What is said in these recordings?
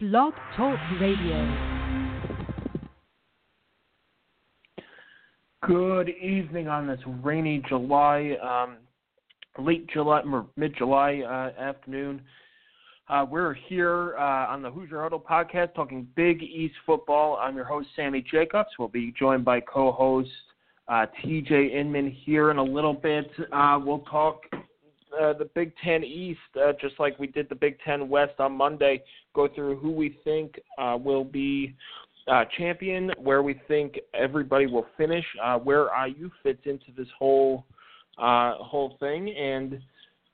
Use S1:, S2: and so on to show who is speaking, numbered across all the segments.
S1: Blog Talk Radio.
S2: Good evening on this rainy July, um, late July, mid July uh, afternoon. Uh, we're here uh, on the Hoosier Huddle podcast talking Big East football. I'm your host, Sammy Jacobs. We'll be joined by co host uh, TJ Inman here in a little bit. Uh, we'll talk uh, the Big Ten East, just like we did the Big Ten West on Monday, go through who we think will be uh, champion, where we think everybody will finish, uh, where IU fits into this whole uh, whole thing, and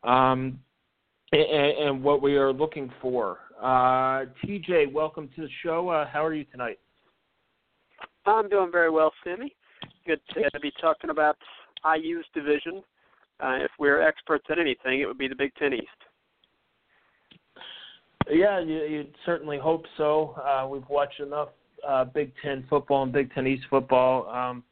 S2: um, and, and what we are looking for. Uh, TJ, welcome to the show. Uh, how are you tonight?
S3: I'm doing very well, Sammy. Good to be talking about IU's division. Uh, if we're experts at anything, it would be the Big Ten East.
S2: Yeah, you, you'd certainly hope so. Uh, we've watched enough uh, Big Ten football and Big Ten East football um,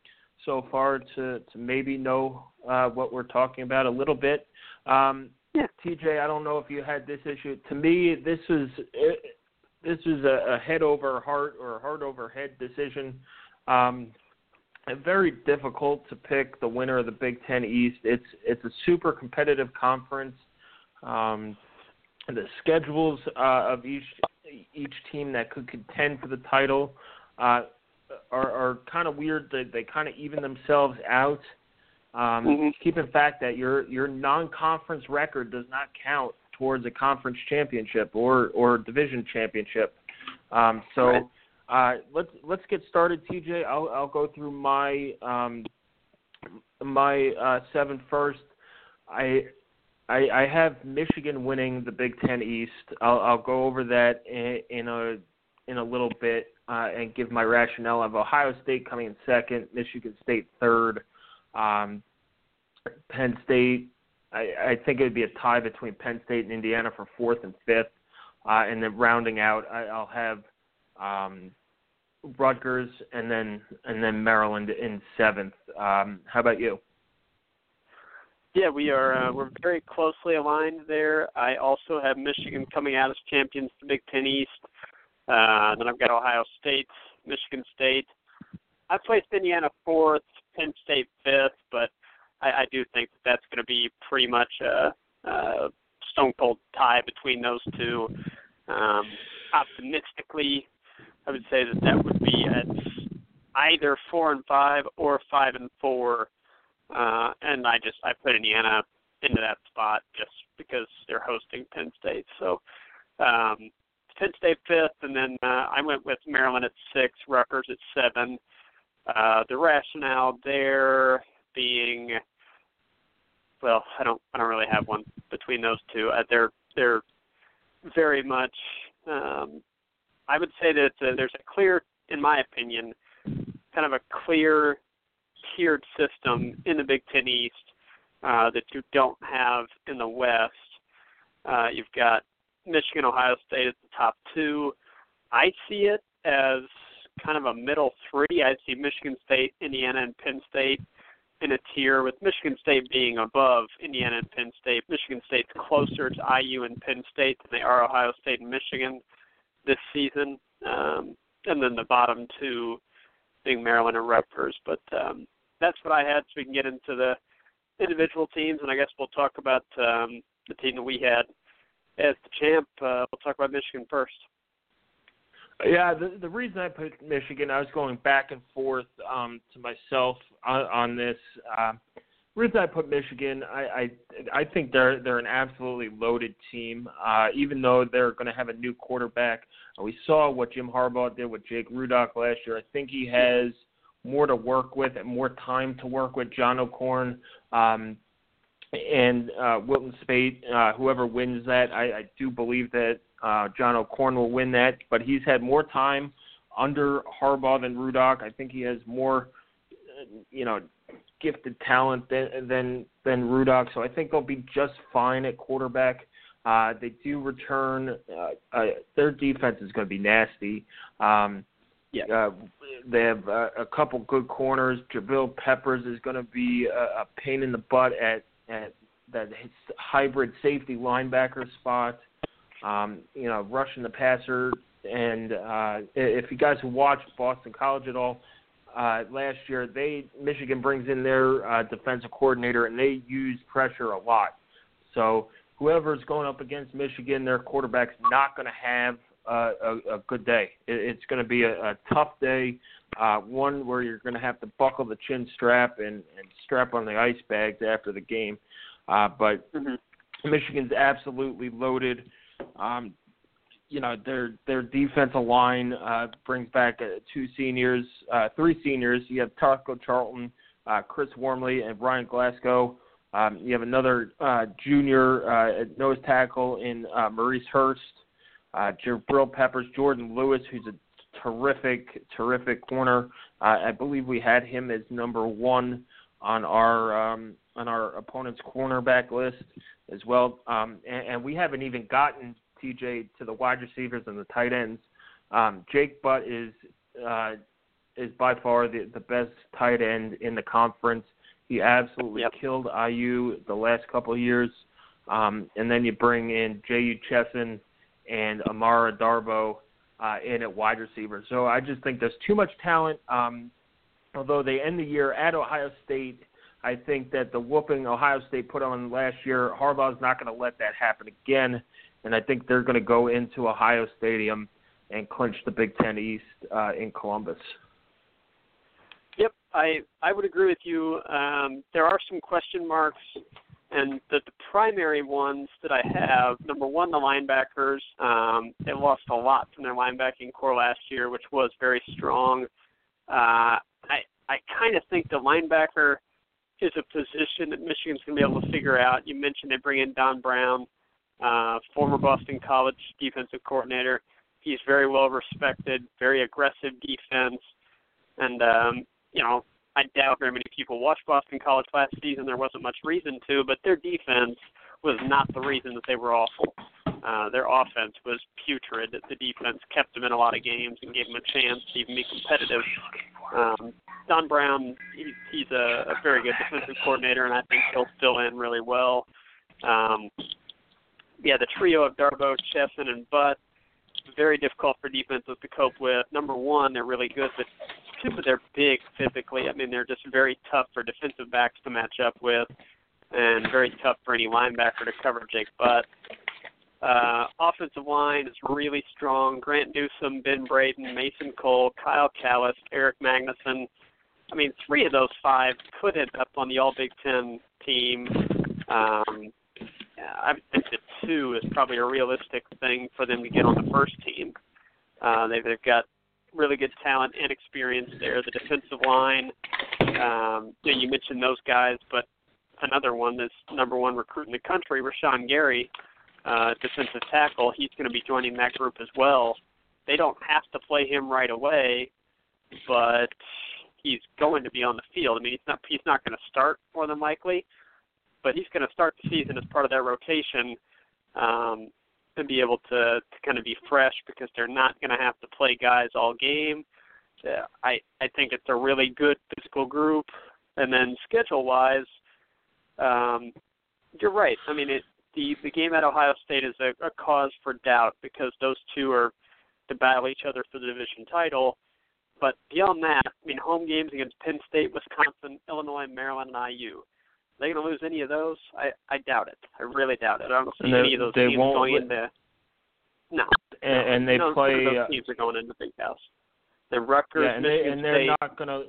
S2: so far to to maybe know uh, what we're talking about a little bit. Um,
S3: yeah.
S2: TJ, I don't know if you had this issue. To me, this was it, this was a, a head over heart or heart over head decision. Um, very difficult to pick the winner of the Big Ten East. It's it's a super competitive conference. Um, the schedules uh, of each each team that could contend for the title uh, are, are kind of weird. They, they kind of even themselves out. Um,
S3: mm-hmm.
S2: Keep in fact that your your non-conference record does not count towards a conference championship or or division championship. Um, so
S3: right.
S2: Uh, let's let's get started, TJ. I'll I'll go through my um, my uh, seven first. I I, I have Michigan winning the Big Ten East. I'll, I'll go over that in, in a in a little bit uh, and give my rationale. of Ohio State coming in second, Michigan State third, um, Penn State. I, I think it would be a tie between Penn State and Indiana for fourth and fifth, uh, and then rounding out, I, I'll have um, Rutgers and then and then Maryland in seventh. Um, how about you?
S3: Yeah, we are. Uh, we're very closely aligned there. I also have Michigan coming out as champions, the Big Ten East. Uh, then I've got Ohio State, Michigan State. I placed Indiana fourth, Penn State fifth, but I, I do think that that's going to be pretty much a, a stone cold tie between those two. Um, optimistically, I would say that that would be at either four and five or five and four uh, and I just I put Indiana into that spot just because they're hosting Penn State. So um, Penn State fifth, and then uh, I went with Maryland at six, Rutgers at seven. Uh, the rationale there being, well, I don't I don't really have one between those two. Uh, they're they're very much. Um, I would say that uh, there's a clear, in my opinion, kind of a clear tiered system in the Big Ten East uh, that you don't have in the West. Uh, you've got Michigan, Ohio State at the top two. I see it as kind of a middle three. I see Michigan State, Indiana, and Penn State in a tier, with Michigan State being above Indiana and Penn State. Michigan State's closer to IU and Penn State than they are Ohio State and Michigan this season. Um, and then the bottom two being Maryland and Rutgers. But um, that's what I had, so we can get into the individual teams, and I guess we'll talk about um, the team that we had as the champ. Uh, we'll talk about Michigan first.
S2: Yeah, the the reason I put Michigan, I was going back and forth um, to myself on, on this. Uh, reason I put Michigan, I, I I think they're they're an absolutely loaded team. Uh, even though they're going to have a new quarterback, we saw what Jim Harbaugh did with Jake Rudock last year. I think he has more to work with and more time to work with John O'Korn um, and uh, Wilton Speight. Uh, whoever wins that, I, I do believe that uh, John O'Korn will win that, but he's had more time under Harbaugh than Rudock. I think he has more, uh, you know, gifted talent than than than Rudock. So I think they'll be just fine at quarterback. Uh, they do return. Uh, uh, their defense is going to be nasty. Um,
S3: yeah.
S2: Uh, they have uh, a couple good corners. Jabril Peppers is going to be a, a pain in the butt at at that hybrid safety linebacker spot. Um, you know, rushing the passer. And uh, if you guys watched Boston College at all, uh, last year they Michigan brings in their uh, defensive coordinator and they use pressure a lot. So whoever's going up against Michigan, their quarterback's not going to have uh, a, a good day. It, it's going to be a, a tough day, uh, one where you're going to have to buckle the chin strap and, and strap on the ice bags after the game. Uh, but
S3: mm-hmm.
S2: Michigan's absolutely loaded. Um, you know their their defensive line uh, brings back uh, two seniors, uh, three seniors. You have Taco Charlton, uh, Chris Wormley, and Ryan Glasgow. Um, you have another uh, junior uh, nose tackle in uh, Maurice Hurst, uh, Jabril Peppers, Jourdan Lewis, who's a terrific, terrific corner. Uh, I believe we had him as number one on our um, on our opponent's cornerback list as well. Um, and, and we haven't even gotten TJ to the wide receivers and the tight ends. Um, Jake Butt is uh, is by far the the best tight end in the conference. He absolutely
S3: yep.
S2: killed IU the last couple of years. Um, and then you bring in Jehu Chesson and Amara Darboh uh, in at wide receiver. So I just think there's too much talent. Um, although they end the year at Ohio State, I think that the whooping Ohio State put on last year, Harbaugh's not going to let that happen again and I think they're going to go into Ohio Stadium and clinch the Big Ten East uh, in Columbus.
S3: Yep, I I would agree with you. Um, there are some question marks, and the, the primary ones that I have. Number one, the linebackers. Um, they lost a lot from their linebacking core last year, which was very strong. Uh, I I kind of think the linebacker is a position that Michigan's going to be able to figure out. You mentioned they bring in Don Brown uh, former Boston College defensive coordinator. He's very well respected, very aggressive defense, and um, you know I doubt very many people watched Boston College last season. There wasn't much reason to, but their defense was not the reason that they were awful. Uh, their offense was putrid. The defense kept them in a lot of games and gave them a chance to even be competitive. Um, Don Brown, he, he's a, a very good defensive coordinator, and I think he'll fill in really well. Um, yeah, the trio of Darboh, Chesson, and Butt very difficult for defenses to cope with. Number one, they're really good, but two, they're big physically. I mean, they're just very tough for defensive backs to match up with, and very tough for any linebacker to cover Jake Butt. Uh, offensive line is really strong. Grant Newsome, Ben Braden, Mason Cole, Kyle Kalis, Erik Magnuson. I mean, three of those five could end up on the All Big Ten team. Um, I think that two is probably a realistic thing for them to get on the first team. Uh, they've, they've got really good talent and experience there. The defensive line, um, you, know, you mentioned those guys, but another one that's number one recruit in the country, Rashan Gary, uh, defensive tackle, he's going to be joining that group as well. They don't have to play him right away, but he's going to be on the field. I mean, he's not he's not going to start more than likely, but he's going to start the season as part of that rotation um, and be able to, to kind of be fresh because they're not going to have to play guys all game. Uh, I I think it's a really good physical group, and then schedule wise, um, you're right. I mean, it, the the game at Ohio State is a, a cause for doubt because those two are to battle each other for the division title. But beyond that, I mean, home games against Penn State, Wisconsin, Illinois, Maryland, and IU they going to lose any of those? I I doubt it. I really doubt it. I don't see
S2: they,
S3: any of those teams going
S2: win.
S3: into. No.
S2: And, and they
S3: no,
S2: play.
S3: None of
S2: uh,
S3: those teams are going into the Big House. The Rutgers,
S2: yeah, and,
S3: Michigan
S2: they, and they're
S3: State.
S2: not going to.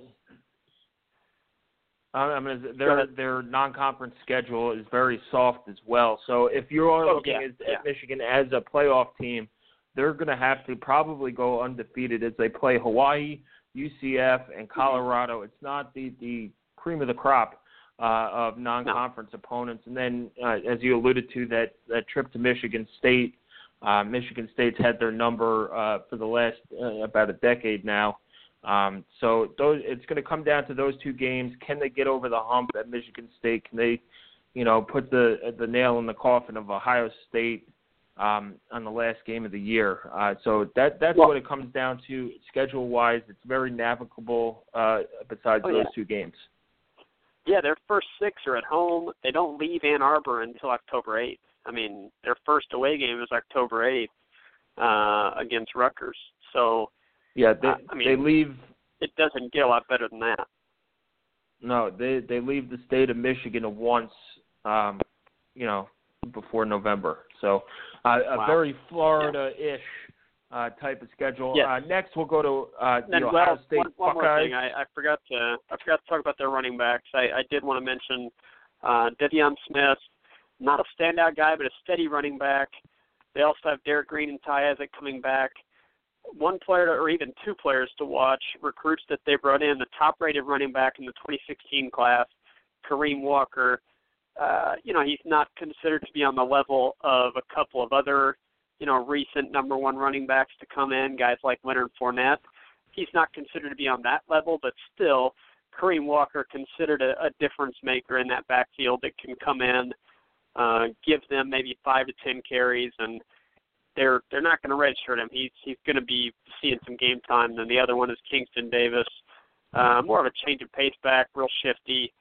S2: I mean, their their non-conference schedule is very soft as well. So if you are
S3: Oh,
S2: looking
S3: yeah,
S2: at,
S3: yeah.
S2: at Michigan as a playoff team, they're going to have to probably go undefeated as they play Hawaii, UCF, and Colorado. It's not the the cream of the crop uh, of non-conference opponents. And then, uh, as you alluded to, that that trip to Michigan State Uh, Michigan State's had their number uh, for the last uh, about a decade now. Um, so those, it's going to come down to those two games. Can they get over the hump at Michigan State? Can they, you know, put the the nail in the coffin of Ohio State um, on the last game of the year? Uh, so that that's
S3: Well-
S2: what it comes down to schedule wise. It's very navigable. Uh, besides
S3: Oh,
S2: those
S3: yeah.
S2: two games.
S3: Yeah, their first six are at home. They don't leave Ann Arbor until October 8th. I mean, their first away game is October 8th uh, against Rutgers. So
S2: Yeah, they
S3: Uh, I mean-
S2: they leave.
S3: it doesn't get a lot better than that.
S2: No, they they leave the state of Michigan once, um, you know, before November. So uh, a very Florida-ish uh, type of schedule.
S3: Yes.
S2: Uh, next, we'll go to uh, the
S3: then,
S2: Ohio
S3: well,
S2: State
S3: one, one more thing, I, I forgot to I forgot to talk about their running backs. I, I did want to mention uh, De'Veon Smith, not a standout guy, but a steady running back. They also have Derrick Green and Ty Isaac coming back. One player, to, or even two players to watch, recruits that they brought in, the top-rated running back in the 2016 class, Kareem Walker. Uh, you know, he's not considered to be on the level of a couple of other you know, recent number one running backs to come in, guys like Leonard Fournette. He's not considered to be on that level, but still, Kareem Walker considered a, a difference maker in that backfield that can come in, uh, give them maybe five to ten carries, and they're they're not going to redshirt him. He's he's going to be seeing some game time. Then the other one is Kingston Davis, uh, more of a change of pace back, real shifty,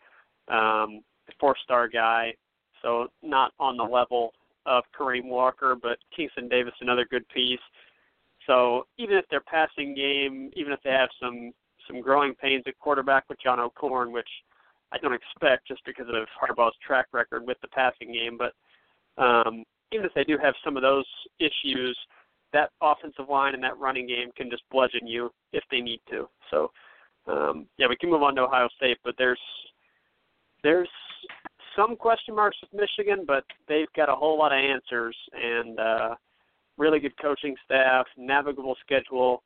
S3: um, four star guy, so not on the level of Kareem Walker, but Kingston Davis another good piece. So even if their passing game, even if they have some some growing pains at quarterback with John O'Korn, which I don't expect just because of Harbaugh's track record with the passing game, but um, even if they do have some of those issues, that offensive line and that running game can just bludgeon you if they need to. So um, yeah, we can move on to Ohio State, but there's there's some question marks with Michigan, but they've got a whole lot of answers and uh, really good coaching staff, navigable schedule.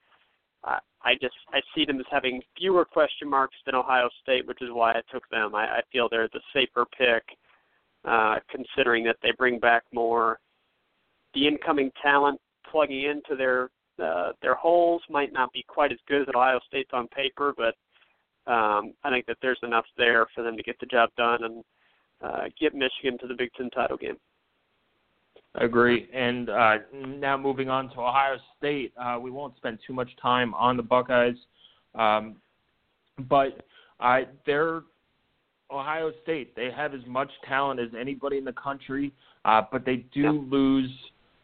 S3: I, I just I see them as having fewer question marks than Ohio State, which is why I took them. I, I feel they're the safer pick, uh, considering that they bring back more. The incoming talent plugging into their uh, their holes might not be quite as good as Ohio State's on paper, but um, I think that there's enough there for them to get the job done and uh, get Michigan to the Big Ten title game.
S2: I agree. And uh, now moving on to Ohio State, uh, we won't spend too much time on the Buckeyes, um, but uh, they're Ohio State. They have as much talent as anybody in the country, uh, but they do
S3: Yeah.
S2: lose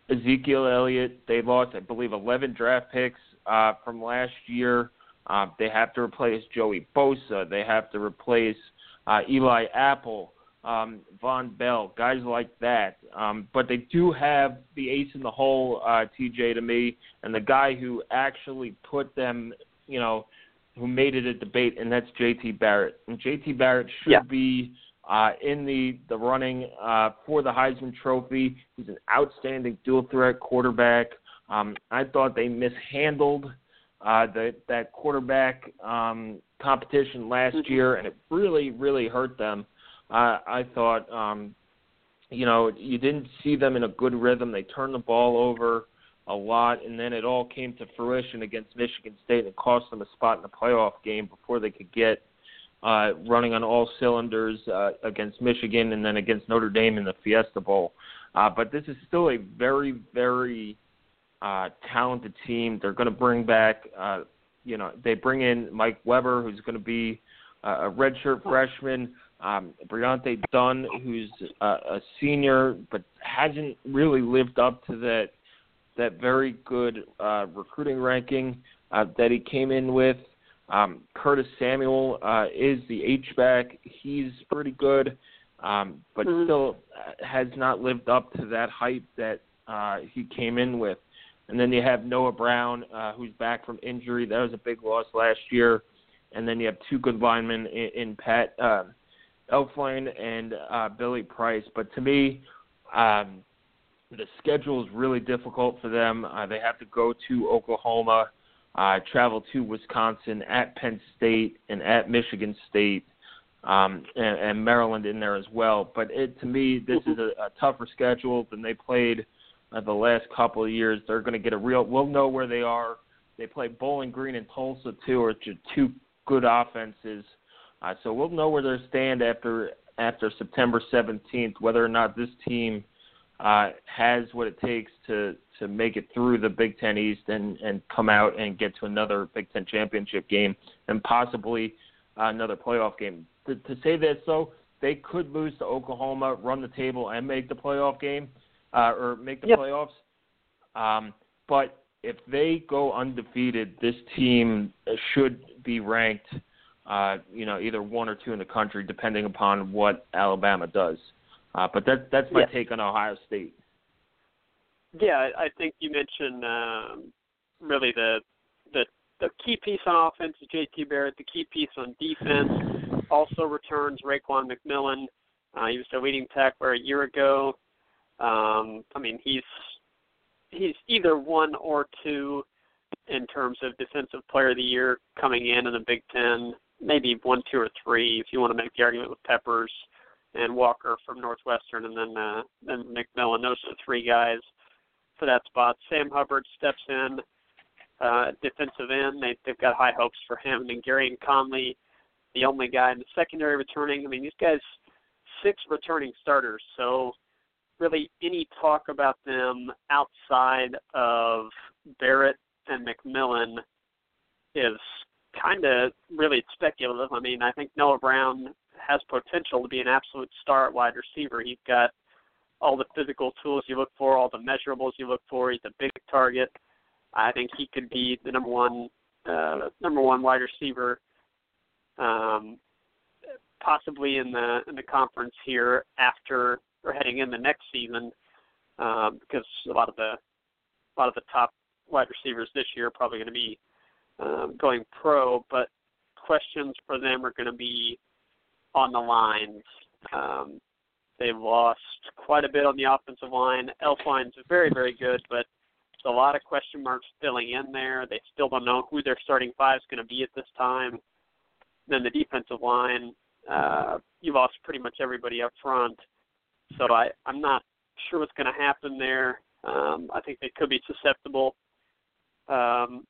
S2: Ezekiel Elliott. They lost, I believe, 11 draft picks uh, from last year. Uh, they have to replace Joey Bosa. They have to replace uh, Eli Apple um, Vonn Bell, guys like that. Um, but they do have the ace in the hole, uh, TJ, to me, and the guy who actually put them, you know, who made it a debate, and that's JT Barrett. And JT Barrett should
S3: Yeah.
S2: be uh, in the the running uh, for the Heisman Trophy. He's an outstanding dual threat quarterback. Um, I thought they mishandled uh, the, that quarterback um, competition last
S3: Mhm.
S2: year, and it really, really hurt them. I I thought, um, you know, you didn't see them in a good rhythm. They turned the ball over a lot, and then it all came to fruition against Michigan State and cost them a spot in the playoff game before they could get uh, running on all cylinders uh, against Michigan and then against Notre Dame in the Fiesta Bowl. Uh, but this is still a very, very uh, talented team. They're going to bring back, uh, you know, they bring in Mike Weber, who's going to be uh, a redshirt freshman. Um, Bri'onte Dunn, who's uh, a senior, but hasn't really lived up to that that very good uh, recruiting ranking uh, that he came in with. Um, Curtis Samuel uh, is the H back. He's pretty good, um, but
S3: Mhm.
S2: still uh, has not lived up to that hype that uh, he came in with. And then you have Noah Brown, uh, who's back from injury. That was a big loss last year. And then you have two good linemen in, in Pat uh, Elflein and uh, Billy Price. But to me, um, the schedule is really difficult for them. Uh, they have to go to Oklahoma, uh, travel to Wisconsin, at Penn State, and at Michigan State, um, and, and Maryland in there as well. But it to me, this is a, a tougher schedule than they played uh, the last couple of years. They're going to get a real. We'll know where they are. They play Bowling Green and Tulsa too, which are two good offenses. Uh, so we'll know where they stand after after September 17th, whether or not this team uh, has what it takes to to make it through the Big Ten East and and come out and get to another Big Ten championship game and possibly uh, another playoff game. To, to say that so, they could lose to Oklahoma, run the table, and make the playoff game uh, or make the
S3: yep.
S2: playoffs. Um, but if they go undefeated, this team should be ranked, uh, you know, either one or two in the country, depending upon what Alabama does. Uh, but that, that's my
S3: yeah.
S2: take on Ohio State.
S3: Yeah, I think you mentioned um, really the the the key piece on offense is J.T. Barrett. The key piece on defense also returns Raekwon McMillan. Uh, he was the leading tackler a year ago. Um, I mean, he's he's either one or two in terms of defensive player of the year coming in in the Big Ten. Maybe one, two, or three if you want to make the argument with Peppers and Walker from Northwestern, and then uh, then McMillan. Those are the three guys for that spot. Sam Hubbard steps in, uh, defensive end. They, they've got high hopes for him. And then and Conley, the only guy in the secondary returning. I mean, these guys, six returning starters. So really, any talk about them outside of Barrett and McMillan is kind of really speculative. I mean, I think Noah Brown has potential to be an absolute star at wide receiver. He's got all the physical tools you look for, all the measurables you look for. He's a big target. I think he could be the number one uh, number one wide receiver, um, possibly in the in the conference here after or heading in the next season, um, because a lot of the a lot of the top wide receivers this year are probably going to be um, going pro. But questions for them are going to be on the lines. Um, they've lost quite a bit on the offensive line. Elflein's very, very good, but there's a lot of question marks filling in there. They still don't know who their starting five is going to be at this time. Then the defensive line, uh, you lost pretty much everybody up front. So I, I'm not sure what's going to happen there. Um, I think they could be susceptible um,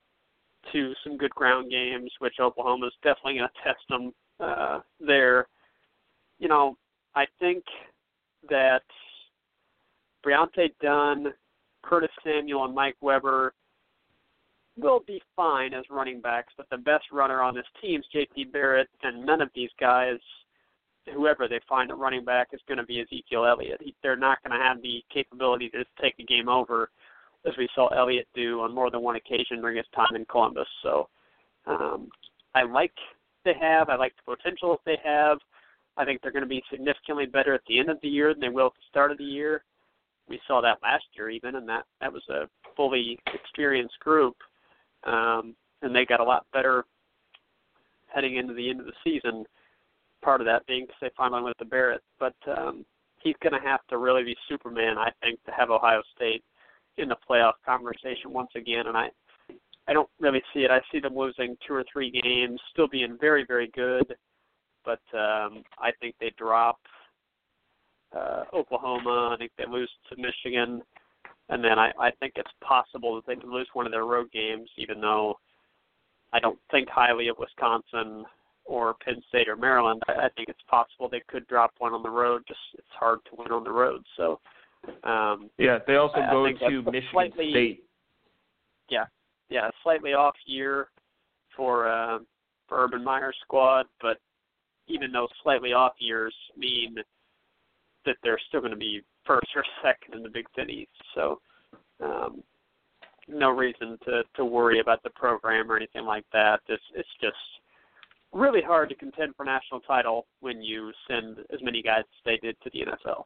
S3: to some good ground games, which Oklahoma is definitely going to test them uh, there. You know, I think that Bri'onte Dunn, Curtis Samuel, and Mike Weber will be fine as running backs, but the best runner on this team is J.T. Barrett, and none of these guys, whoever they find at running back, is going to be Ezekiel Elliott. They're not going to have the capability to take a game over, as we saw Elliott do on more than one occasion during his time in Columbus. So um, I like they have. I like the potential they have. I think they're going to be significantly better at the end of the year than they will at the start of the year. We saw that last year even, and that that was a fully experienced group, um, and they got a lot better heading into the end of the season. Part of that being because they finally went to Barrett, but um, he's going to have to really be Superman, I think, to have Ohio State in the playoff conversation once again. And I, I don't really see it. I see them losing two or three games, still being very, very good but um, I think they drop uh, Oklahoma. I think they lose to Michigan, and then I, I think it's possible that they can lose one of their road games, even though I don't think highly of Wisconsin or Penn State or Maryland. I, I think it's possible they could drop one on the road. Just it's hard to win on the road. So um,
S2: yeah, they also
S3: I,
S2: go
S3: I
S2: to Michigan
S3: slightly,
S2: State.
S3: Yeah, yeah, slightly off year for uh, for Urban Meyer's squad, but even those slightly off years mean that they're still going to be first or second in the Big Ten East. So um, no reason to to worry about the program or anything like that. It's it's just really hard to contend for national title when you send as many guys as they did to the NFL.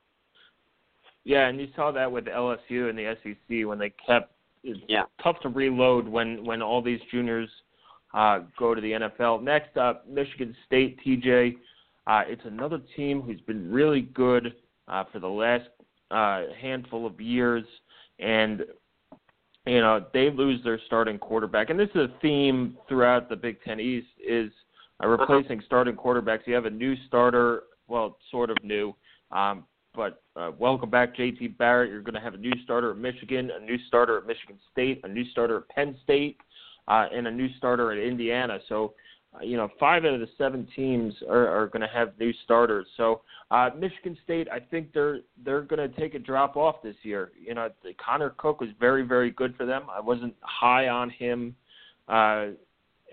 S2: Yeah, and you saw that with LSU and the SEC when they kept. It's
S3: yeah.
S2: tough to reload when when all these juniors uh, go to the NFL. Next up, Michigan State. TJ, uh, it's another team who's been really good uh, for the last uh, handful of years, and you know they lose their starting quarterback. And this is a theme throughout the Big Ten East: is uh, replacing starting quarterbacks. You have a new starter, well, sort of new. Um, but uh, welcome back, JT Barrett. You're going to have a new starter at Michigan, a new starter at Michigan State, a new starter at Penn State, uh, and a new starter at Indiana. So, uh, you know, five out of the seven teams are, are going to have new starters. So, uh, Michigan State, I think they're they're going to take a drop off this year. You know, Connor Cook was very very good for them. I wasn't high on him. Uh,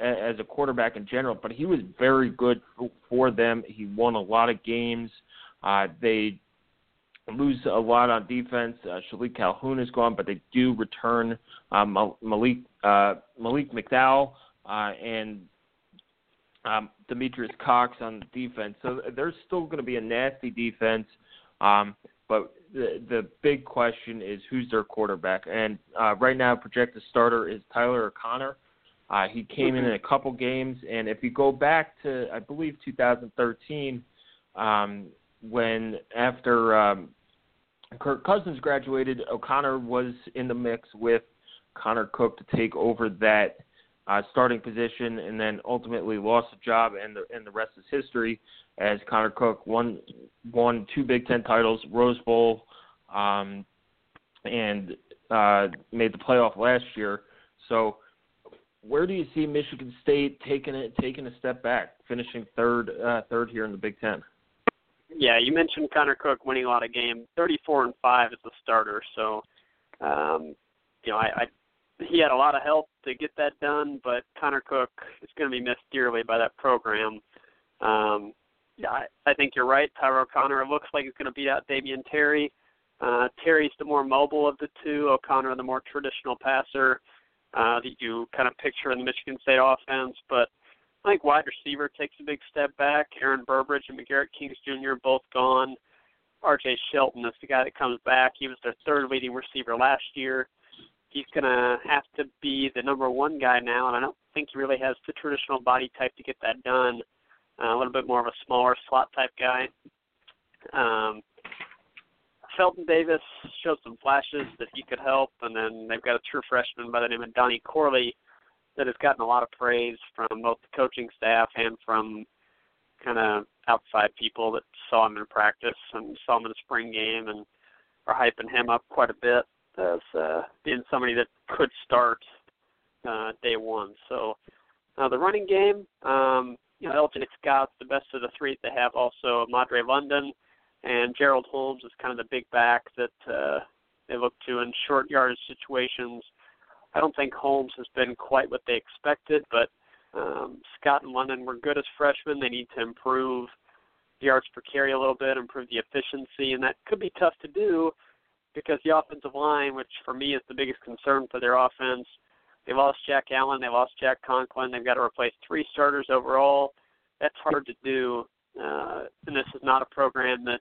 S2: as a quarterback in general, but he was very good for them. He won a lot of games. Uh, they lose a lot on defense. Uh, Shilique Calhoun is gone, but they do return um, Malik uh, Malik McDowell uh, and um, Demetrius Cox on defense. So there's still going to be a nasty defense. Um, but the the big question is who's their quarterback. And uh, right now, projected starter is Tyler O'Connor. Uh, he came in in a couple games, and if you go back to I believe 2013, um, when after um, Kirk Cousins graduated, O'Connor was in the mix with Connor Cook to take over that uh, starting position, and then ultimately lost the job, and the and the rest is history. As Connor Cook won won two Big Ten titles, Rose Bowl, um, and uh, made the playoff last year. So, where do you see Michigan State taking it taking a step back, finishing third uh, third here in the Big Ten?
S3: Yeah, you mentioned Connor Cook winning a lot of games. Thirty-four and five as a starter, so um, you know I, I he had a lot of help to get that done, but Connor Cook is going to be missed dearly by that program. Um, yeah, I, I think you're right. Tyler O'Connor looks like he's going to beat out Damion Terry. Uh, Terry's the more mobile of the two. O'Connor the more traditional passer uh, that you kind of picture in the Michigan State offense, but I think wide receiver takes a big step back. Aaron Burbridge and Macgarrett Kings Jr. both gone. R.J. Shelton is the guy that comes back. He was their third leading receiver last year. He's going to have to be the number one guy now, and I don't think he really has the traditional body type to get that done. Uh, a little bit more of a smaller slot type guy. Um, Felton Davis showed some flashes that he could help, and then they've got a true freshman by the name of Donnie Corley that has gotten a lot of praise from both the coaching staff and from kind of outside people that saw him in practice and saw him in the spring game and are hyping him up quite a bit as uh, being somebody that could start uh, day one. So uh, the running game, um, you know, Elton Scott's the best of the three they have. Also, Madre London and Gerald Holmes is kind of the big back that uh, they look to in short yardage situations I don't think Holmes has been quite what they expected, but um, Scott and London were good as freshmen. They need to improve the yards per carry a little bit, improve the efficiency, and that could be tough to do because the offensive line, which for me is the biggest concern for their offense, they lost Jack Allen, they lost Jack Conklin, they've got to replace three starters overall. That's hard to do, uh, and this is not a program that.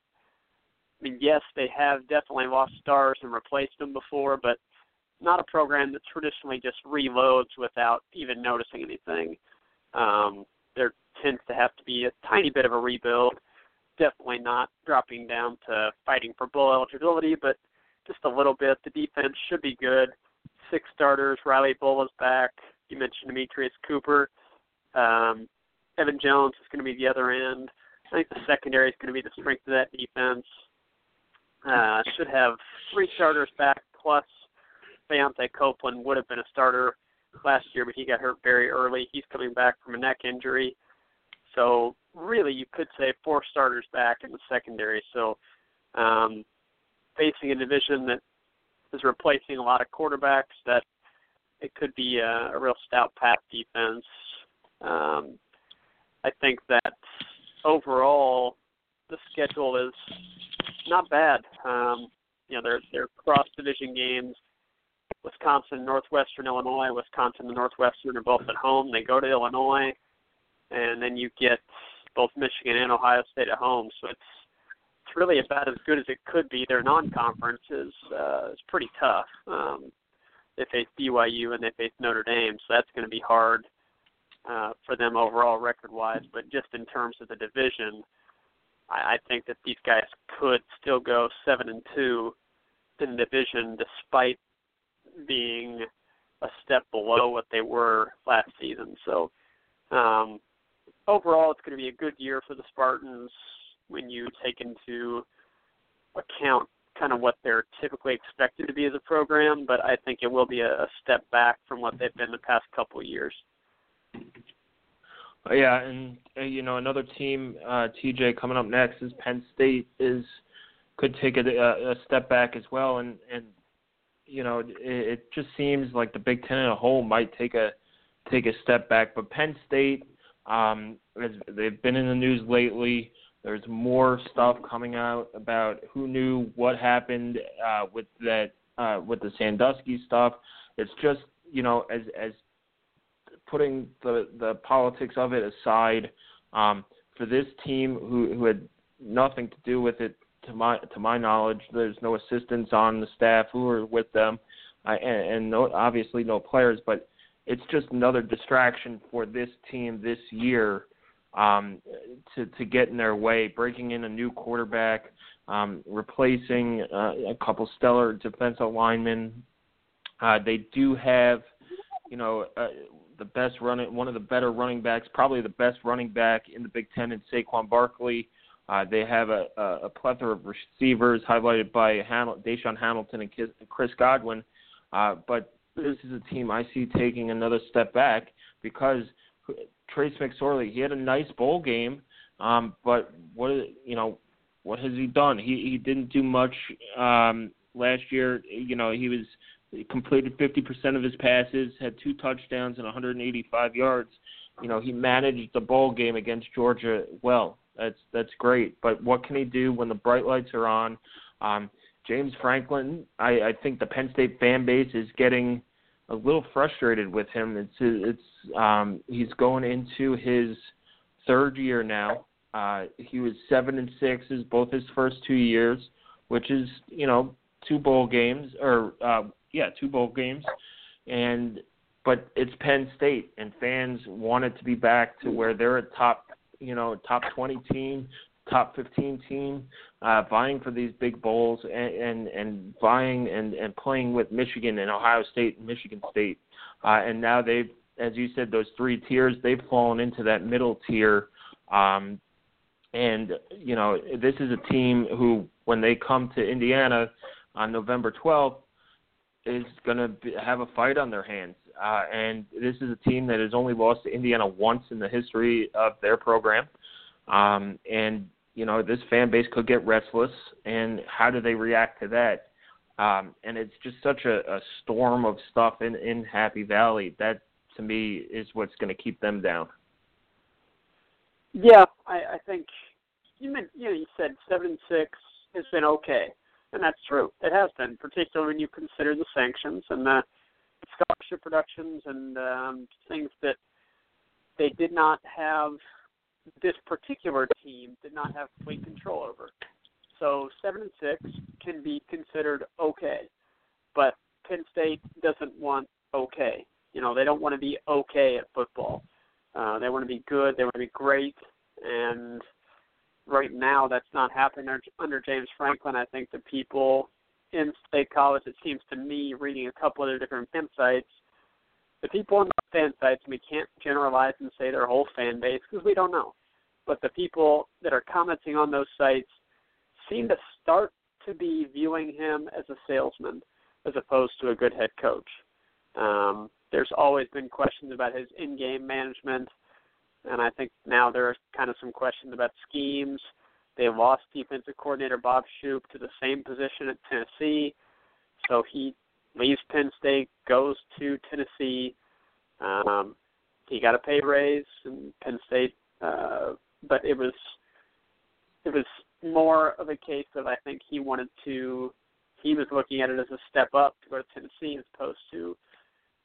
S3: I mean, yes, they have definitely lost stars and replaced them before, but not a program that traditionally just reloads without even noticing anything. Um, there tends to have to be a tiny bit of a rebuild. Definitely not dropping down to fighting for bowl eligibility, but just a little bit. The defense should be good. Six starters. Riley Bull is back. You mentioned Demetrius Cooper. Um, Evan Jones is going to be the other end. I think the secondary is going to be the strength of that defense. Uh, should have three starters back plus Vayante Copeland would have been a starter last year, but he got hurt very early. He's coming back from a neck injury. So really, you could say four starters back in the secondary. So um, facing a division that is replacing a lot of quarterbacks, that it could be a, a real stout pass defense. Um, I think that overall the schedule is not bad. Um, you know, they're they're cross division games. Wisconsin, Northwestern Illinois. Wisconsin and Northwestern are both at home. They go to Illinois, and then you get both Michigan and Ohio State at home. So it's it's really about as good as it could be. Their non-conference is uh, is pretty tough. Um, they face BYU and they face Notre Dame, so that's going to be hard uh, for them overall record-wise. But just in terms of the division, I, I think that these guys could still go seven and two in the division despite being a step below what they were last season. So um, overall, it's going to be a good year for the Spartans when you take into account kind of what they're typically expected to be as a program, but I think it will be a, a step back from what they've been the past couple of years.
S2: Yeah, and uh, you know another team, uh, TJ, coming up next is Penn State is could take a, a step back as well, and and you know it, it just seems like the Big Ten as a whole might take a take a step back, but Penn State, um, has, they've been in the news lately. There's more stuff coming out about who knew what happened uh, with that uh, with the Sandusky stuff. It's just you know as as putting the the politics of it aside, um, for this team who who had nothing to do with it to my to my knowledge, there's no assistants on the staff who are with them, uh, and, and no obviously no players, but it's just another distraction for this team this year um, to to get in their way, breaking in a new quarterback, um, replacing uh, a couple stellar defensive linemen. Uh, they do have, you know, uh, the best running, one of the better running backs, probably the best running back in the Big Ten in Saquon Barkley. Uh, they have a, a, a plethora of receivers, highlighted by Hamil- DaeSean Hamilton and Chris Godwin. Uh, but this is a team I see taking another step back because Trace McSorley, he had a nice bowl game, um, but what you know, what has he done? He he didn't do much um, last year. You know, he was he completed 50% of his passes, had two touchdowns and 185 yards. You know, he managed the bowl game against Georgia well. That's that's great. But what can he do when the bright lights are on? Um, James Franklin, I, I think the Penn State fan base is getting a little frustrated with him. It's it's um, he's going into his third year now. Uh, he was seven and six is both his first two years, which is you know two bowl games or uh, yeah two bowl games, and but it's Penn State and fans want it to be back to where they're a top you know top 20 team, top 15 team, uh, vying for these big bowls and and, and vying and, and playing with Michigan and Ohio State and Michigan State, uh, and now they've as you said those three tiers they've fallen into that middle tier. Um, and you know this is a team who, when they come to Indiana on November 12th, is going to have a fight on their hands. Uh, and this is a team that has only lost to Indiana once in the history of their program. Um, and you know this fan base could get restless, and how do they react to that? Um, and it's just such a, a storm of stuff in in Happy Valley that to me is what's going to keep them down.
S3: Yeah, I, I think you meant you know you said seven six has been okay, and that's true. It has been, particularly when you consider the sanctions and the scholarship productions and um, things that they did not have this particular team did not have complete control over. So seven and six can be considered okay, but Penn State doesn't want okay. You know, they don't want to be okay at football. Uh, they want to be good. They want to be great, and right now that's not happening under James Franklin. I think the people in State College, it seems to me, reading a couple of their different fan sites, the people on the fan sites, we can't generalize and say their whole fan base because we don't know but the people that are commenting on those sites seem to start to be viewing him as a salesman as opposed to a good head coach. Um, there's always been questions about his in-game management, and I think now there are kind of some questions about schemes. They lost defensive coordinator Bob Shoop to the same position at Tennessee, so he leaves Penn State, goes to Tennessee. Um, he got a pay raise, and Penn State uh, but it was it was more of a case of I think he wanted to he was looking at it as a step up to go to Tennessee as opposed to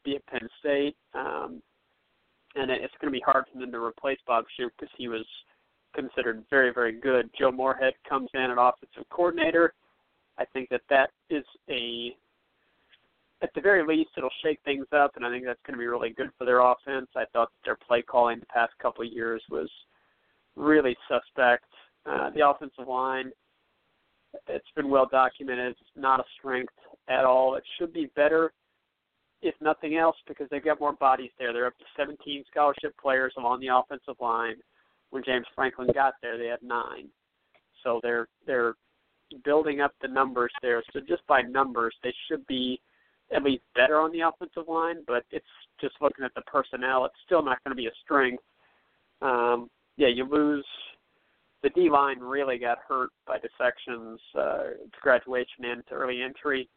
S3: be at Penn State. Um, and it's going to be hard for them to replace Bob Shoop because he was considered very, very good. Joe Moorhead comes in at offensive coordinator. I think that that is a, at the very least, it'll shake things up, and I think that's going to be really good for their offense. I thought their play calling the past couple of years was really suspect. Uh, the offensive line, it's been well documented. It's not a strength at all. It should be better, if nothing else, because they've got more bodies there. They're up to 17 scholarship players along the offensive line. When James Franklin got there, they had nine. So they're they're building up the numbers there. So just by numbers, they should be at least better on the offensive line. But it's just looking at the personnel, it's still not going to be a strength. Um, yeah, you lose. The D line really got hurt by defections, uh, graduation into early entry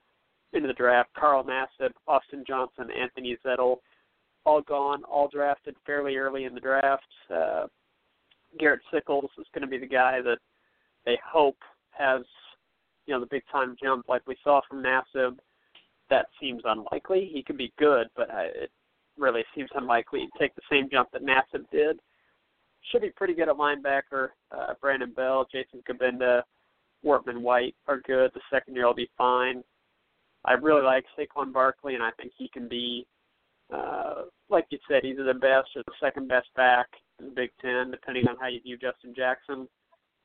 S3: into the draft. Carl Nassib, Austin Johnson, Anthony Zettel, all gone, all drafted fairly early in the draft. Uh, Garrett Sickles is going to be the guy that they hope has, you know, the big time jump like we saw from Nassib. That seems unlikely. He could be good, but I, it really seems unlikely to take the same jump that Nassib did. Should be pretty good at linebacker. Uh, Brandon Bell, Jason Cabinda, Wartman White are good. The second year will be fine. I really like Saquon Barkley, and I think he can be, uh, like you said, either the best or the second best back in the Big Ten, depending on how you view Justin Jackson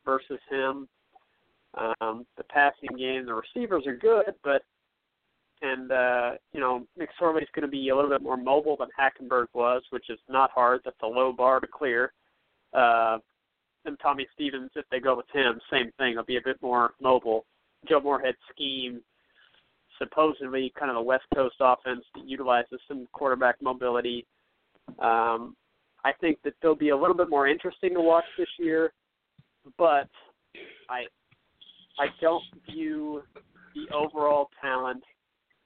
S3: versus him. Um, the passing game, the receivers are good, but and uh, you know McSorley's going to be a little bit more mobile than Hackenberg was, which is not hard. That's a low bar to clear. Uh, and Tommy Stevens, if they go with him, same thing. He'll be a bit more mobile. Joe Moorhead scheme supposedly kind of a West Coast offense that utilizes some quarterback mobility. Um, I think that they'll be a little bit more interesting to watch this year, but I I don't view the overall talent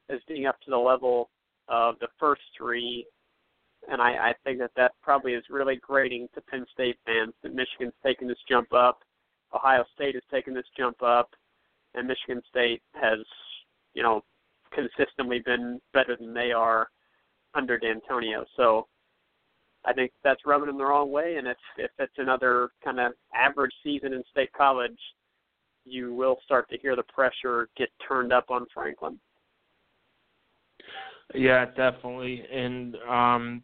S3: as being up to the level of the first three, and I, I think that that probably is really grating to Penn State fans that Michigan's taken this jump up, Ohio State has taken this jump up, and Michigan State has you know, consistently been better than they are under D'Antonio. So I think that's rubbing them the wrong way. And if if it's another kind of average season in state college, you will start to hear the pressure get turned up on Franklin.
S2: Yeah, definitely. And um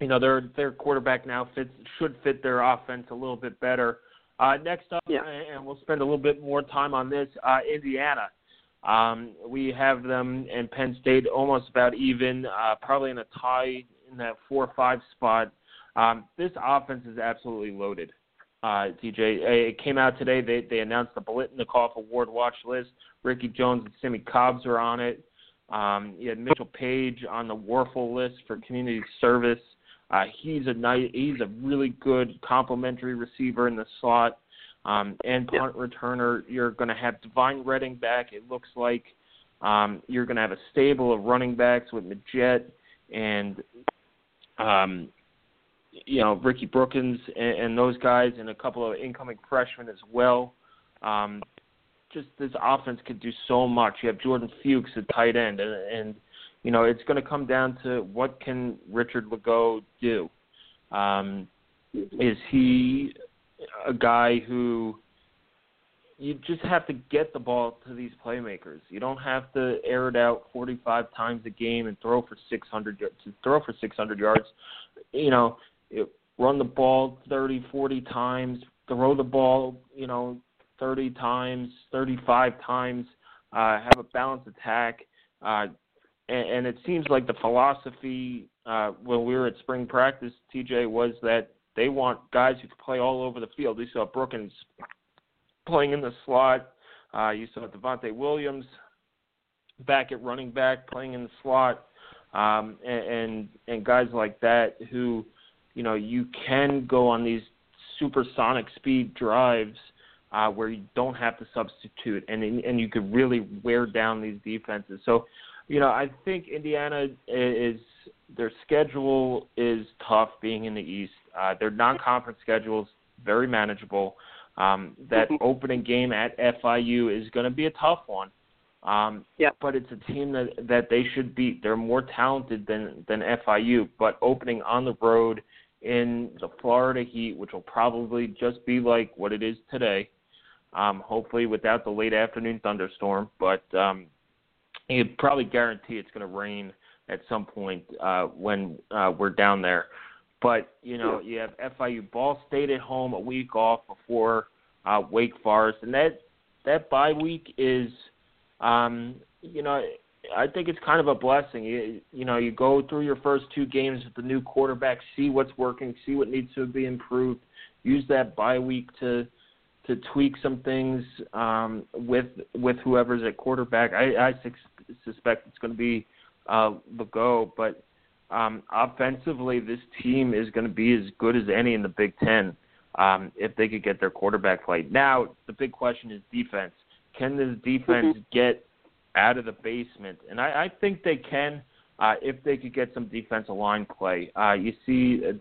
S2: you know, their their quarterback now fits should fit their offense a little bit better. Uh next up
S3: yeah.
S2: and we'll spend a little bit more time on this, uh Indiana. Um, we have them and Penn State almost about even, uh, probably in a tie in that four or five spot. Um, this offense is absolutely loaded. Uh, TJ, it came out today. They they announced the Biletnikoff Award watch list. Ricky Jones and Simmie Cobbs are on it. Um, you had Mitchell Paige on the Wuerffel list for community service. Uh, he's a nice, he's a really good complementary receiver in the slot um, and punt yep. returner. You're going to have Devine Redding back. It looks like um, you're going to have a stable of running backs with Majette and um, you know Ricky Brookins and, and those guys, and a couple of incoming freshmen as well. Um, just this offense could do so much. You have Jordan Fuchs at tight end, and, and you know it's going to come down to what can Richard Lagow do. Um, is he a guy who you just have to get the ball to these playmakers. You don't have to air it out 45 times a game and throw for 600 to throw for 600 yards. You know, it, run the ball 30, 40 times, throw the ball, you know, 30 times, 35 times, uh, have a balanced attack. Uh, and, and it seems like the philosophy uh, when we were at spring practice, TJ, was that they want guys who can play all over the field. You saw Brookins playing in the slot. Uh, you saw Devonte Williams back at running back playing in the slot, um, and, and and guys like that who, you know, you can go on these supersonic speed drives uh, where you don't have to substitute, and and you could really wear down these defenses. So, you know, I think Indiana is their schedule is tough being in the East. Uh, their non-conference schedule is very manageable. Um, that mm-hmm. opening game at FIU is going to be a tough one. Um,
S3: yeah.
S2: But it's a team that that they should beat. They're more talented than than FIU. But opening on the road in the Florida heat, which will probably just be like what it is today, um, hopefully without the late afternoon thunderstorm. But um, you probably guarantee it's going to rain at some point uh, when uh, we're down there. But you know, you have FIU Ball State at home, a week off before uh, Wake Forest, and that that bye week is, um, you know, I think it's kind of a blessing. You, you know, you go through your first two games with the new quarterback, see what's working, see what needs to be improved, use that bye week to to tweak some things um, with with whoever's at quarterback. I, I su- suspect it's going to be uh, Lagow, but um, offensively, this team is going to be as good as any in the Big Ten um, if they could get their quarterback play. Now, the big question is defense. Can this defense get out of the basement? And I, I think they can uh, if they could get some defensive line play. Uh, you see, uh, you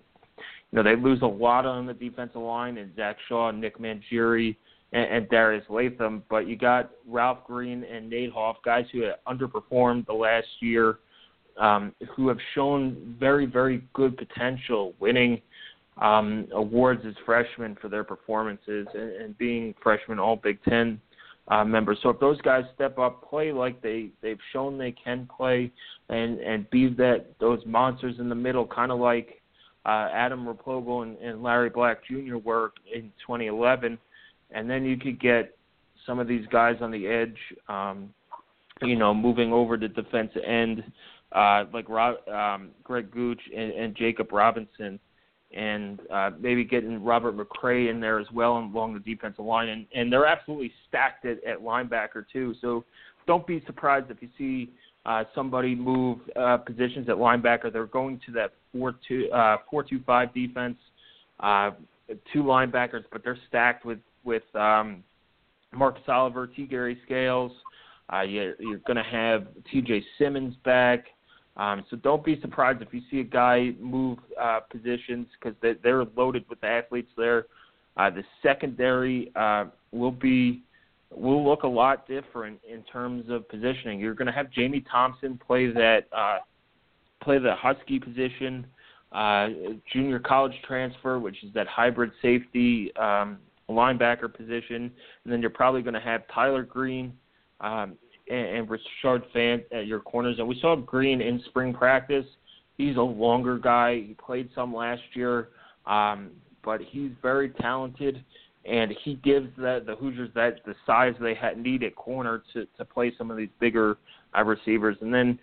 S2: know, they lose a lot on the defensive line, and Zach Shaw, Nick Mangieri, and, and Darius Latham. But you got Ralph Green and Nate Hoff, guys who have underperformed the last year, um, who have shown very, very good potential, winning um, awards as freshmen for their performances and, and being freshmen All Big Ten uh, members. So if those guys step up, play like they they've shown they can play, and and be that those monsters in the middle, kind of like uh, Adam Replogle and, and Larry Black Jr. were in 2011, and then you could get some of these guys on the edge, um, you know, moving over to defensive end, uh, like Rob, um, Greg Gooch and, and Jacob Robinson and uh, maybe getting Robert McCray in there as well along the defensive line. And, and they're absolutely stacked at, at linebacker too. So don't be surprised if you see uh, somebody move uh, positions at linebacker. They're going to that four two uh, four two five defense, uh, two linebackers, but they're stacked with with um, Marcus Oliver, Tegray Scales. Uh, you're, you're going to have T.J. Simmons back. Um, so don't be surprised if you see a guy move uh, positions because they, they're loaded with athletes there. Uh, the secondary uh, will be will look a lot different in terms of positioning. You're going to have Jamie Thompson play that uh, play the Husky position, uh, junior college transfer, which is that hybrid safety um, linebacker position, and then you're probably going to have Tyler Green um, and, and Rashard Fant at your corners. And we saw Green in spring practice. He's a longer guy. He played some last year, um, but he's very talented, and he gives the, the Hoosiers that the size they had need at corner to to play some of these bigger uh, receivers. And then,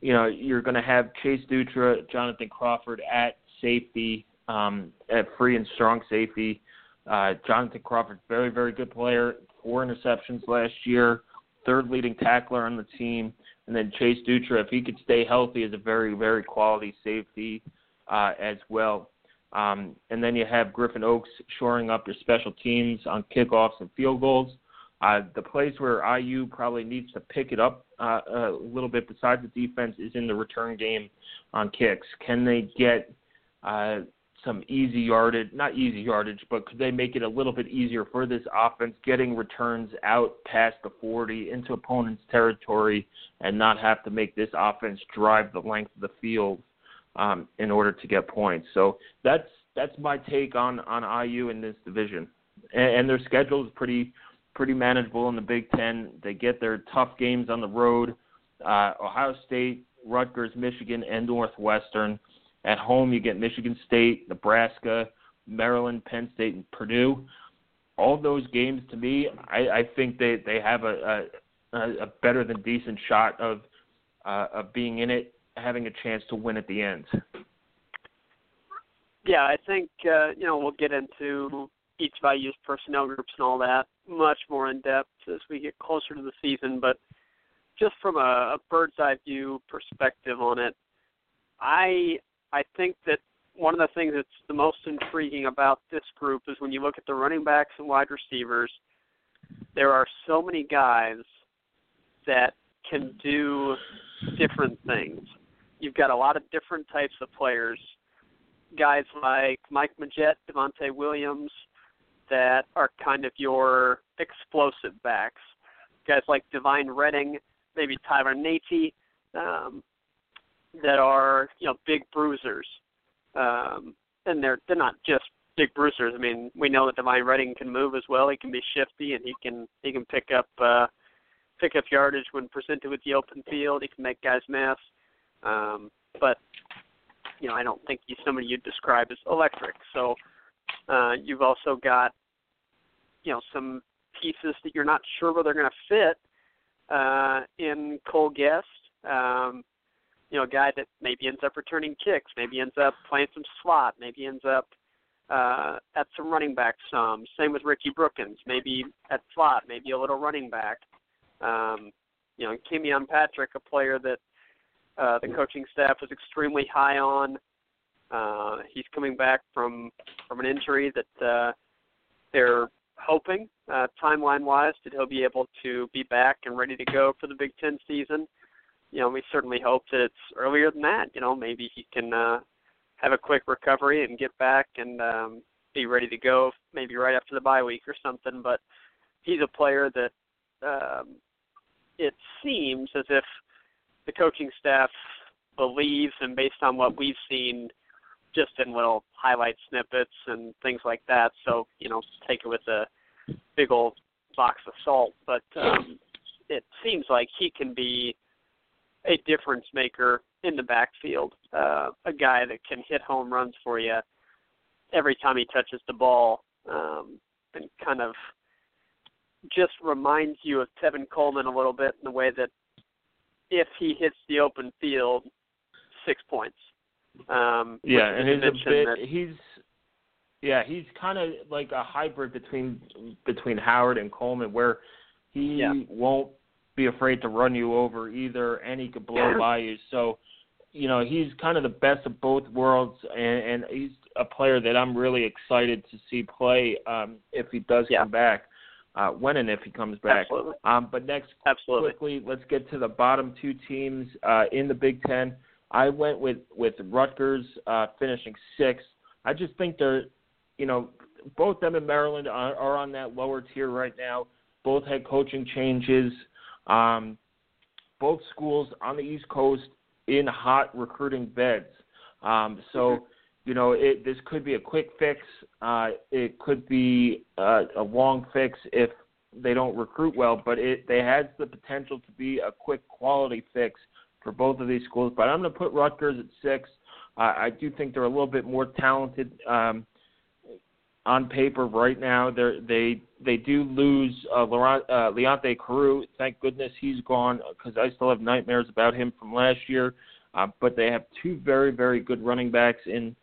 S2: you know, you're going to have Chase Dutra, Jonathan Crawford at safety, um, at free and strong safety. Uh, Jonathan Crawford, very very good player, four interceptions last year third leading tackler on the team, and then Chase Dutra, if he could stay healthy, is a very very quality safety uh, as well. Um, and then you have Griffin Oakes shoring up your special teams on kickoffs and field goals. Uh, the place where IU probably needs to pick it up uh, a little bit besides the defense is in the return game on kicks. Can they get uh, some easy yardage, not easy yardage, but could they make it a little bit easier for this offense getting returns out past the 40 into opponent's territory and not have to make this offense drive the length of the field um, in order to get points. So that's that's my take on on IU in this division, and, and their schedule is pretty pretty manageable in the Big Ten. They get their tough games on the road: uh, Ohio State, Rutgers, Michigan, and Northwestern. At home, you get Michigan State, Nebraska, Maryland, Penn State, and Purdue. All those games, to me, I, I think they they have a, a a better than decent shot of uh, of being in it, having a chance to win at the end.
S3: Yeah, I think uh, you know we'll get into each of IU's personnel groups and all that much more in depth as we get closer to the season. But just from a, a bird's eye view perspective on it, I I think that one of the things that's the most intriguing about this group is when you look at the running backs and wide receivers, there are so many guys that can do different things. You've got a lot of different types of players. Guys like Mike Majette, Devonte Williams, that are kind of your explosive backs. Guys like Devine Redding, maybe Tyler Natee, um, that are you know big bruisers, um, and they're they're not just big bruisers. I mean, we know that Devine Redding can move as well. He can be shifty, and he can he can pick up uh, pick up yardage when presented with the open field. He can make guys miss, um, but you know I don't think he's somebody you'd describe as electric. So uh, you've also got you know some pieces that you're not sure where they're going to fit uh, in Cole Gest. Um, you know, a guy that maybe ends up returning kicks, maybe ends up playing some slot, maybe ends up uh, at some running back some. Same with Ricky Brookins, maybe at slot, maybe a little running back. Um, you know, Camion Patrick, a player that uh, the coaching staff was extremely high on. Uh, he's coming back from from an injury that uh, they're hoping, uh, timeline wise, that he'll be able to be back and ready to go for the Big Ten season. You know, we certainly hope that it's earlier than that. You know, maybe he can uh, have a quick recovery and get back and um, be ready to go, maybe right after the bye week or something. But he's a player that um, it seems as if the coaching staff believes, and based on what we've seen, just in little highlight snippets and things like that. So you know, take it with a big old box of salt. But um, it seems like he can be a difference maker in the backfield. Uh, a guy that can hit home runs for you every time he touches the ball, um, and kind of just reminds you of Tevin Coleman a little bit in the way that if he hits the open field, six points. Um,
S2: yeah, and he's a bit.
S3: that,
S2: he's yeah, he's kind of like a hybrid between between Howard and Coleman, where he
S3: Yeah.
S2: won't be afraid to run you over either, and he could blow by you. So, you know, he's kind of the best of both worlds, and, and he's a player that I'm really excited to see play um, if he does
S3: Yeah.
S2: come back, uh, when and if he comes back.
S3: Absolutely.
S2: Um, but next
S3: Absolutely.
S2: quickly, let's get to the bottom two teams uh, in the Big Ten. I went with with Rutgers uh, finishing sixth. I just think they're, you know, both them and Maryland are, are on that lower tier right now. Both had coaching changes. Um, both schools on the East Coast in hot recruiting beds. Um, so, you know, it, this could be a quick fix. Uh, it could be uh, a long fix if they don't recruit well, but it they has the potential to be a quick quality fix for both of these schools. But I'm going to put Rutgers at six. Uh, I do think they're a little bit more talented um, on paper right now. They they they do lose uh, Laurent, uh, Leonte Carroo. Thank goodness he's gone because I still have nightmares about him from last year. Uh, but they have two very very good running backs in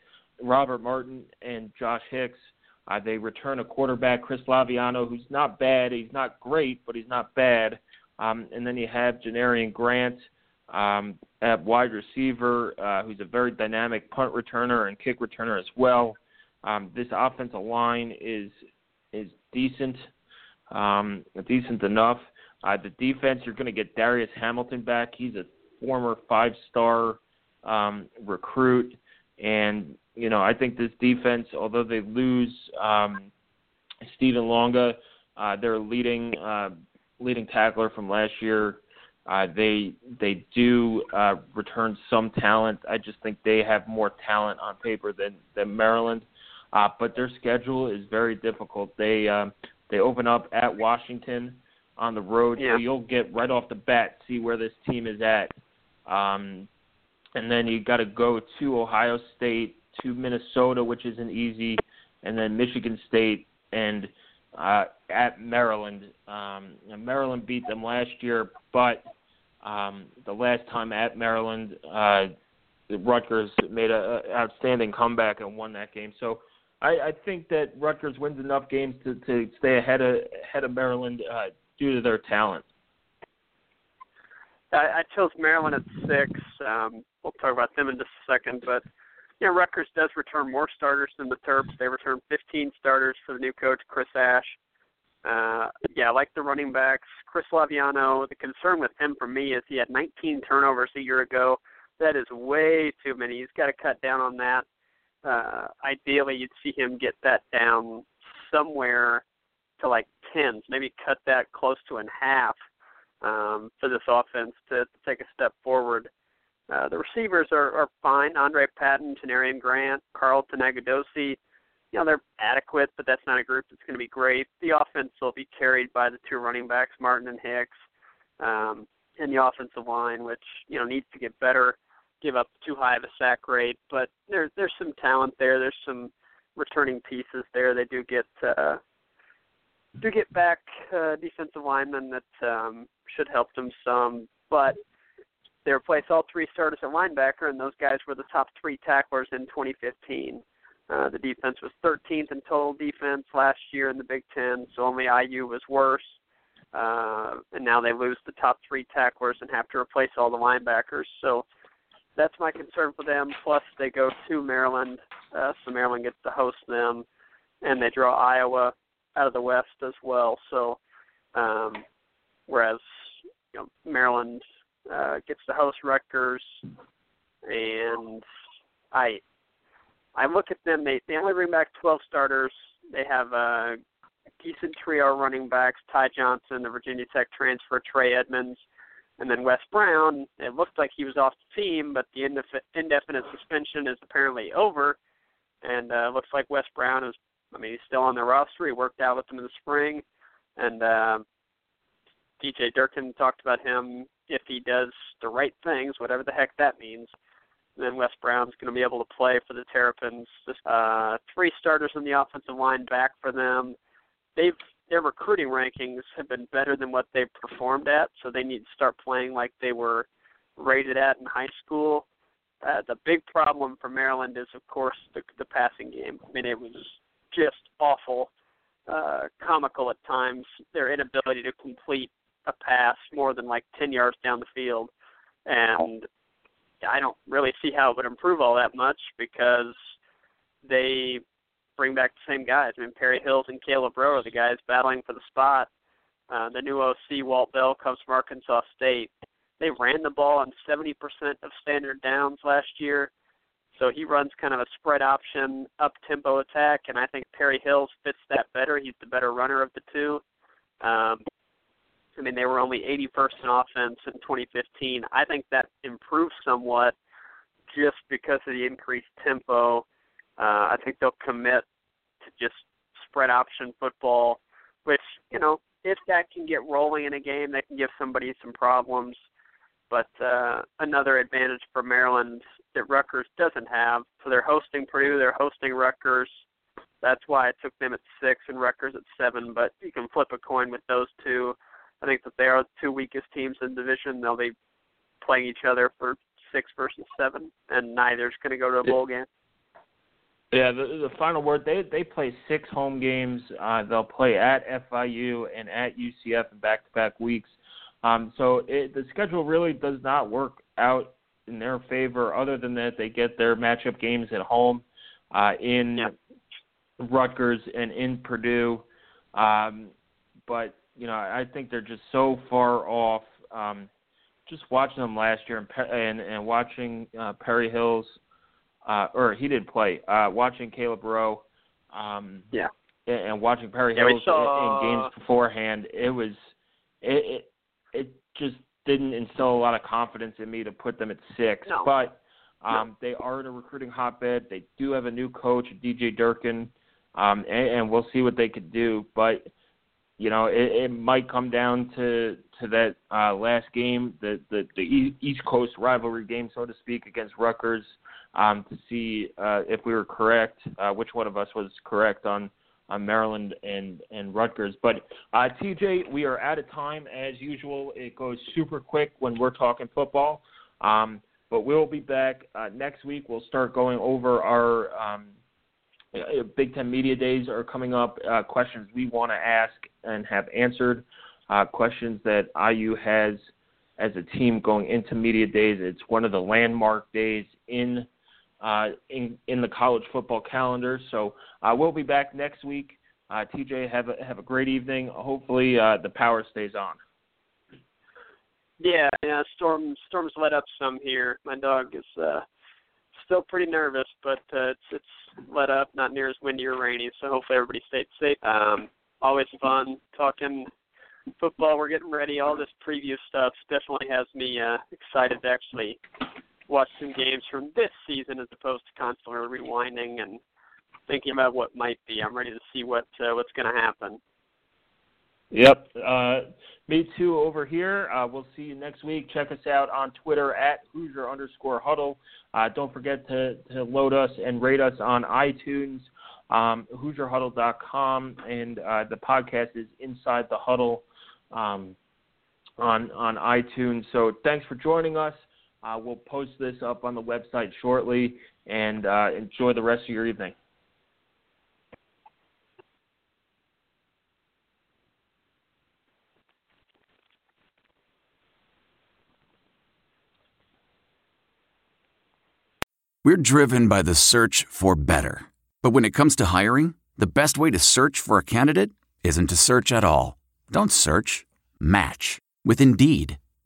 S2: Robert Martin and Josh Hicks. Uh, they return a quarterback, Chris Laviano, who's not bad. He's not great, but he's not bad. Um, and then you have Janarion Grant um, at wide receiver, uh, who's a very dynamic punt returner and kick returner as well. Um, this offensive line is is decent, um, decent enough. Uh, the defense, you're going to get Darius Hamilton back. He's a former five-star um, recruit, and you know I think this defense, although they lose um, Stephen Longa, uh, their leading uh, leading tackler from last year, uh, they they do uh, return some talent. I just think they have more talent on paper than than Maryland. Uh, but their schedule is very difficult. They um, they open up at Washington on the road,
S3: Yeah.
S2: so you'll get right off the bat see where this team is at. Um, and then you got to go to Ohio State, to Minnesota, which isn't easy, and then Michigan State and uh, at Maryland. Um, Maryland beat them last year, but um, the last time at Maryland, uh, Rutgers made a, a outstanding comeback and won that game. So I, I think that Rutgers wins enough games to, to stay ahead of ahead of Maryland uh, due to their talent.
S3: I, I chose Maryland at six. Um, we'll talk about them in just a second, but you know, Rutgers does return more starters than the Terps. They return 15 starters for the new coach Chris Ash. Uh, yeah, I like the running backs. Chris Laviano. The concern with him for me is he had 19 turnovers a year ago. That is way too many. He's got to cut down on that. Uh, ideally, you'd see him get that down somewhere to like tens, maybe cut that close to in half um, for this offense to, to take a step forward. Uh, the receivers are, are fine. Andre Patton, Janarion Grant, Carlton Agudosi, you know, they're adequate, but that's not a group that's going to be great. The offense will be carried by the two running backs, Martin and Hicks, um, and the offensive line, which, you know, needs to get better, give up too high of a sack rate. But there, there's some talent there. There's some returning pieces there. They do get uh, do get back uh, defensive linemen that um, should help them some, but they replace all three starters at linebacker, and those guys were the top three tacklers in 2015. Uh, the defense was 13th in total defense last year in the Big Ten, so only IU was worse. Uh, and now they lose the top three tacklers and have to replace all the linebackers. So that's my concern for them. Plus, they go to Maryland, uh, so Maryland gets to host them, and they draw Iowa out of the West as well. So, um, whereas you know, Maryland uh, gets to host Rutgers, and I I look at them. They they only bring back 12 starters. They have a decent trio of running backs: Ty Johnson, the Virginia Tech transfer, Trey Edmunds, and then Wes Brown. It looked like he was off the team, but the indefinite suspension is apparently over, and uh, looks like Wes Brown is. I mean, he's still on the roster. He worked out with them in the spring, and uh, DJ Durkin talked about him if he does the right things, whatever the heck that means then Wes Brown's going to be able to play for the Terrapins. Uh, three starters on the offensive line back for them. They've their recruiting rankings have been better than what they've performed at, so they need to start playing like they were rated at in high school. Uh, the big problem for Maryland is, of course, the, the passing game. I mean, it was just awful, uh, comical at times. Their inability to complete a pass more than like 10 yards down the field, and I don't really see how it would improve all that much because they bring back the same guys. I mean, Perry Hills and Caleb Rowe are the guys battling for the spot. Uh, the new OC, Walt Bell, comes from Arkansas State. They ran the ball on 70% of standard downs last year. So he runs kind of a spread option, up tempo attack, and I think Perry Hills fits that better. He's the better runner of the two. Um, I mean, they were only 81st in offense in 2015. I think that improved somewhat just because of the increased tempo. Uh, I think they'll commit to just spread option football, which, you know, if that can get rolling in a game, that can give somebody some problems. But uh, another advantage for Maryland that Rutgers doesn't have. So they're hosting Purdue, they're hosting Rutgers. That's why it took them at six and Rutgers at seven. But you can flip a coin with those two. I think that they are the two weakest teams in the division. They'll be playing each other for six versus seven, and neither's going to go to a bowl game.
S2: Yeah, the, the final word. They they play six home games. Uh, they'll play at FIU and at UCF in back-to-back weeks. Um, so it, the schedule really does not work out in their favor. Other than that, they get their matchup games at home uh, in
S3: yeah.
S2: Rutgers and in Purdue. Um, but you know, I think they're just so far off. Um, just watching them last year and and, and watching uh, Perry Hills, uh, or he didn't play. Uh, watching Caleb Rowe, um,
S3: yeah,
S2: and, and watching Perry
S3: yeah,
S2: Hills
S3: saw...
S2: in, in games beforehand, it was it, it it just didn't instill a lot of confidence in me to put them at six.
S3: No.
S2: But um,
S3: no.
S2: they are in a recruiting hotbed. They do have a new coach, DJ Durkin, um, and, and we'll see what they could do. But you know, it, it might come down to to that uh, last game, the, the the East Coast rivalry game, so to speak, against Rutgers, um, to see uh, if we were correct, uh, which one of us was correct on on Maryland and and Rutgers. But uh, TJ, we are out of time as usual. It goes super quick when we're talking football. Um, but we'll be back uh, next week. We'll start going over our um, uh, Big Ten Media Days are coming up. Uh, questions we want to ask and have answered. Uh, questions that IU has as a team going into Media Days. It's one of the landmark days in uh, in in the college football calendar. So uh, we'll be back next week. Uh, TJ, have a, have a great evening. Hopefully uh, the power stays on.
S3: Yeah, yeah. Storm storms let up some here. My dog is uh, still pretty nervous, but uh, it's it's let up, not near as windy or rainy. So hopefully everybody stays safe. Um, always fun talking football. We're getting ready. All this preview stuff definitely has me uh, excited to actually watch some games from this season as opposed to constantly rewinding and thinking about what might be. I'm ready to see what uh, what's going to happen.
S2: Yep. Uh, me too over here. Uh, we'll see you next week. Check us out on Twitter at Hoosier underscore huddle. Uh, don't forget to, to load us and rate us on iTunes, um, HoosierHuddle.com, and uh, the podcast is Inside the Huddle um, on, on iTunes. So thanks for joining us. Uh, we'll post this up on the website shortly and uh, enjoy the rest of your evening.
S4: We're driven by the search for better. But when it comes to hiring, the best way to search for a candidate isn't to search at all. Don't search, match with Indeed.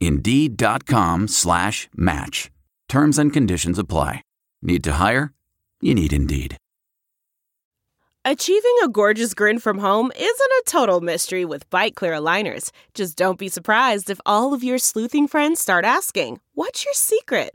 S4: Indeed.com slash match. Terms and conditions apply. Need to hire? You need Indeed.
S5: Achieving a gorgeous grin from home isn't a total mystery with Byte Clear aligners. Just don't be surprised if all of your sleuthing friends start asking, What's your secret?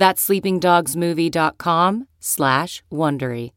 S6: That's sleepingdogsmovie.com slash Wondery.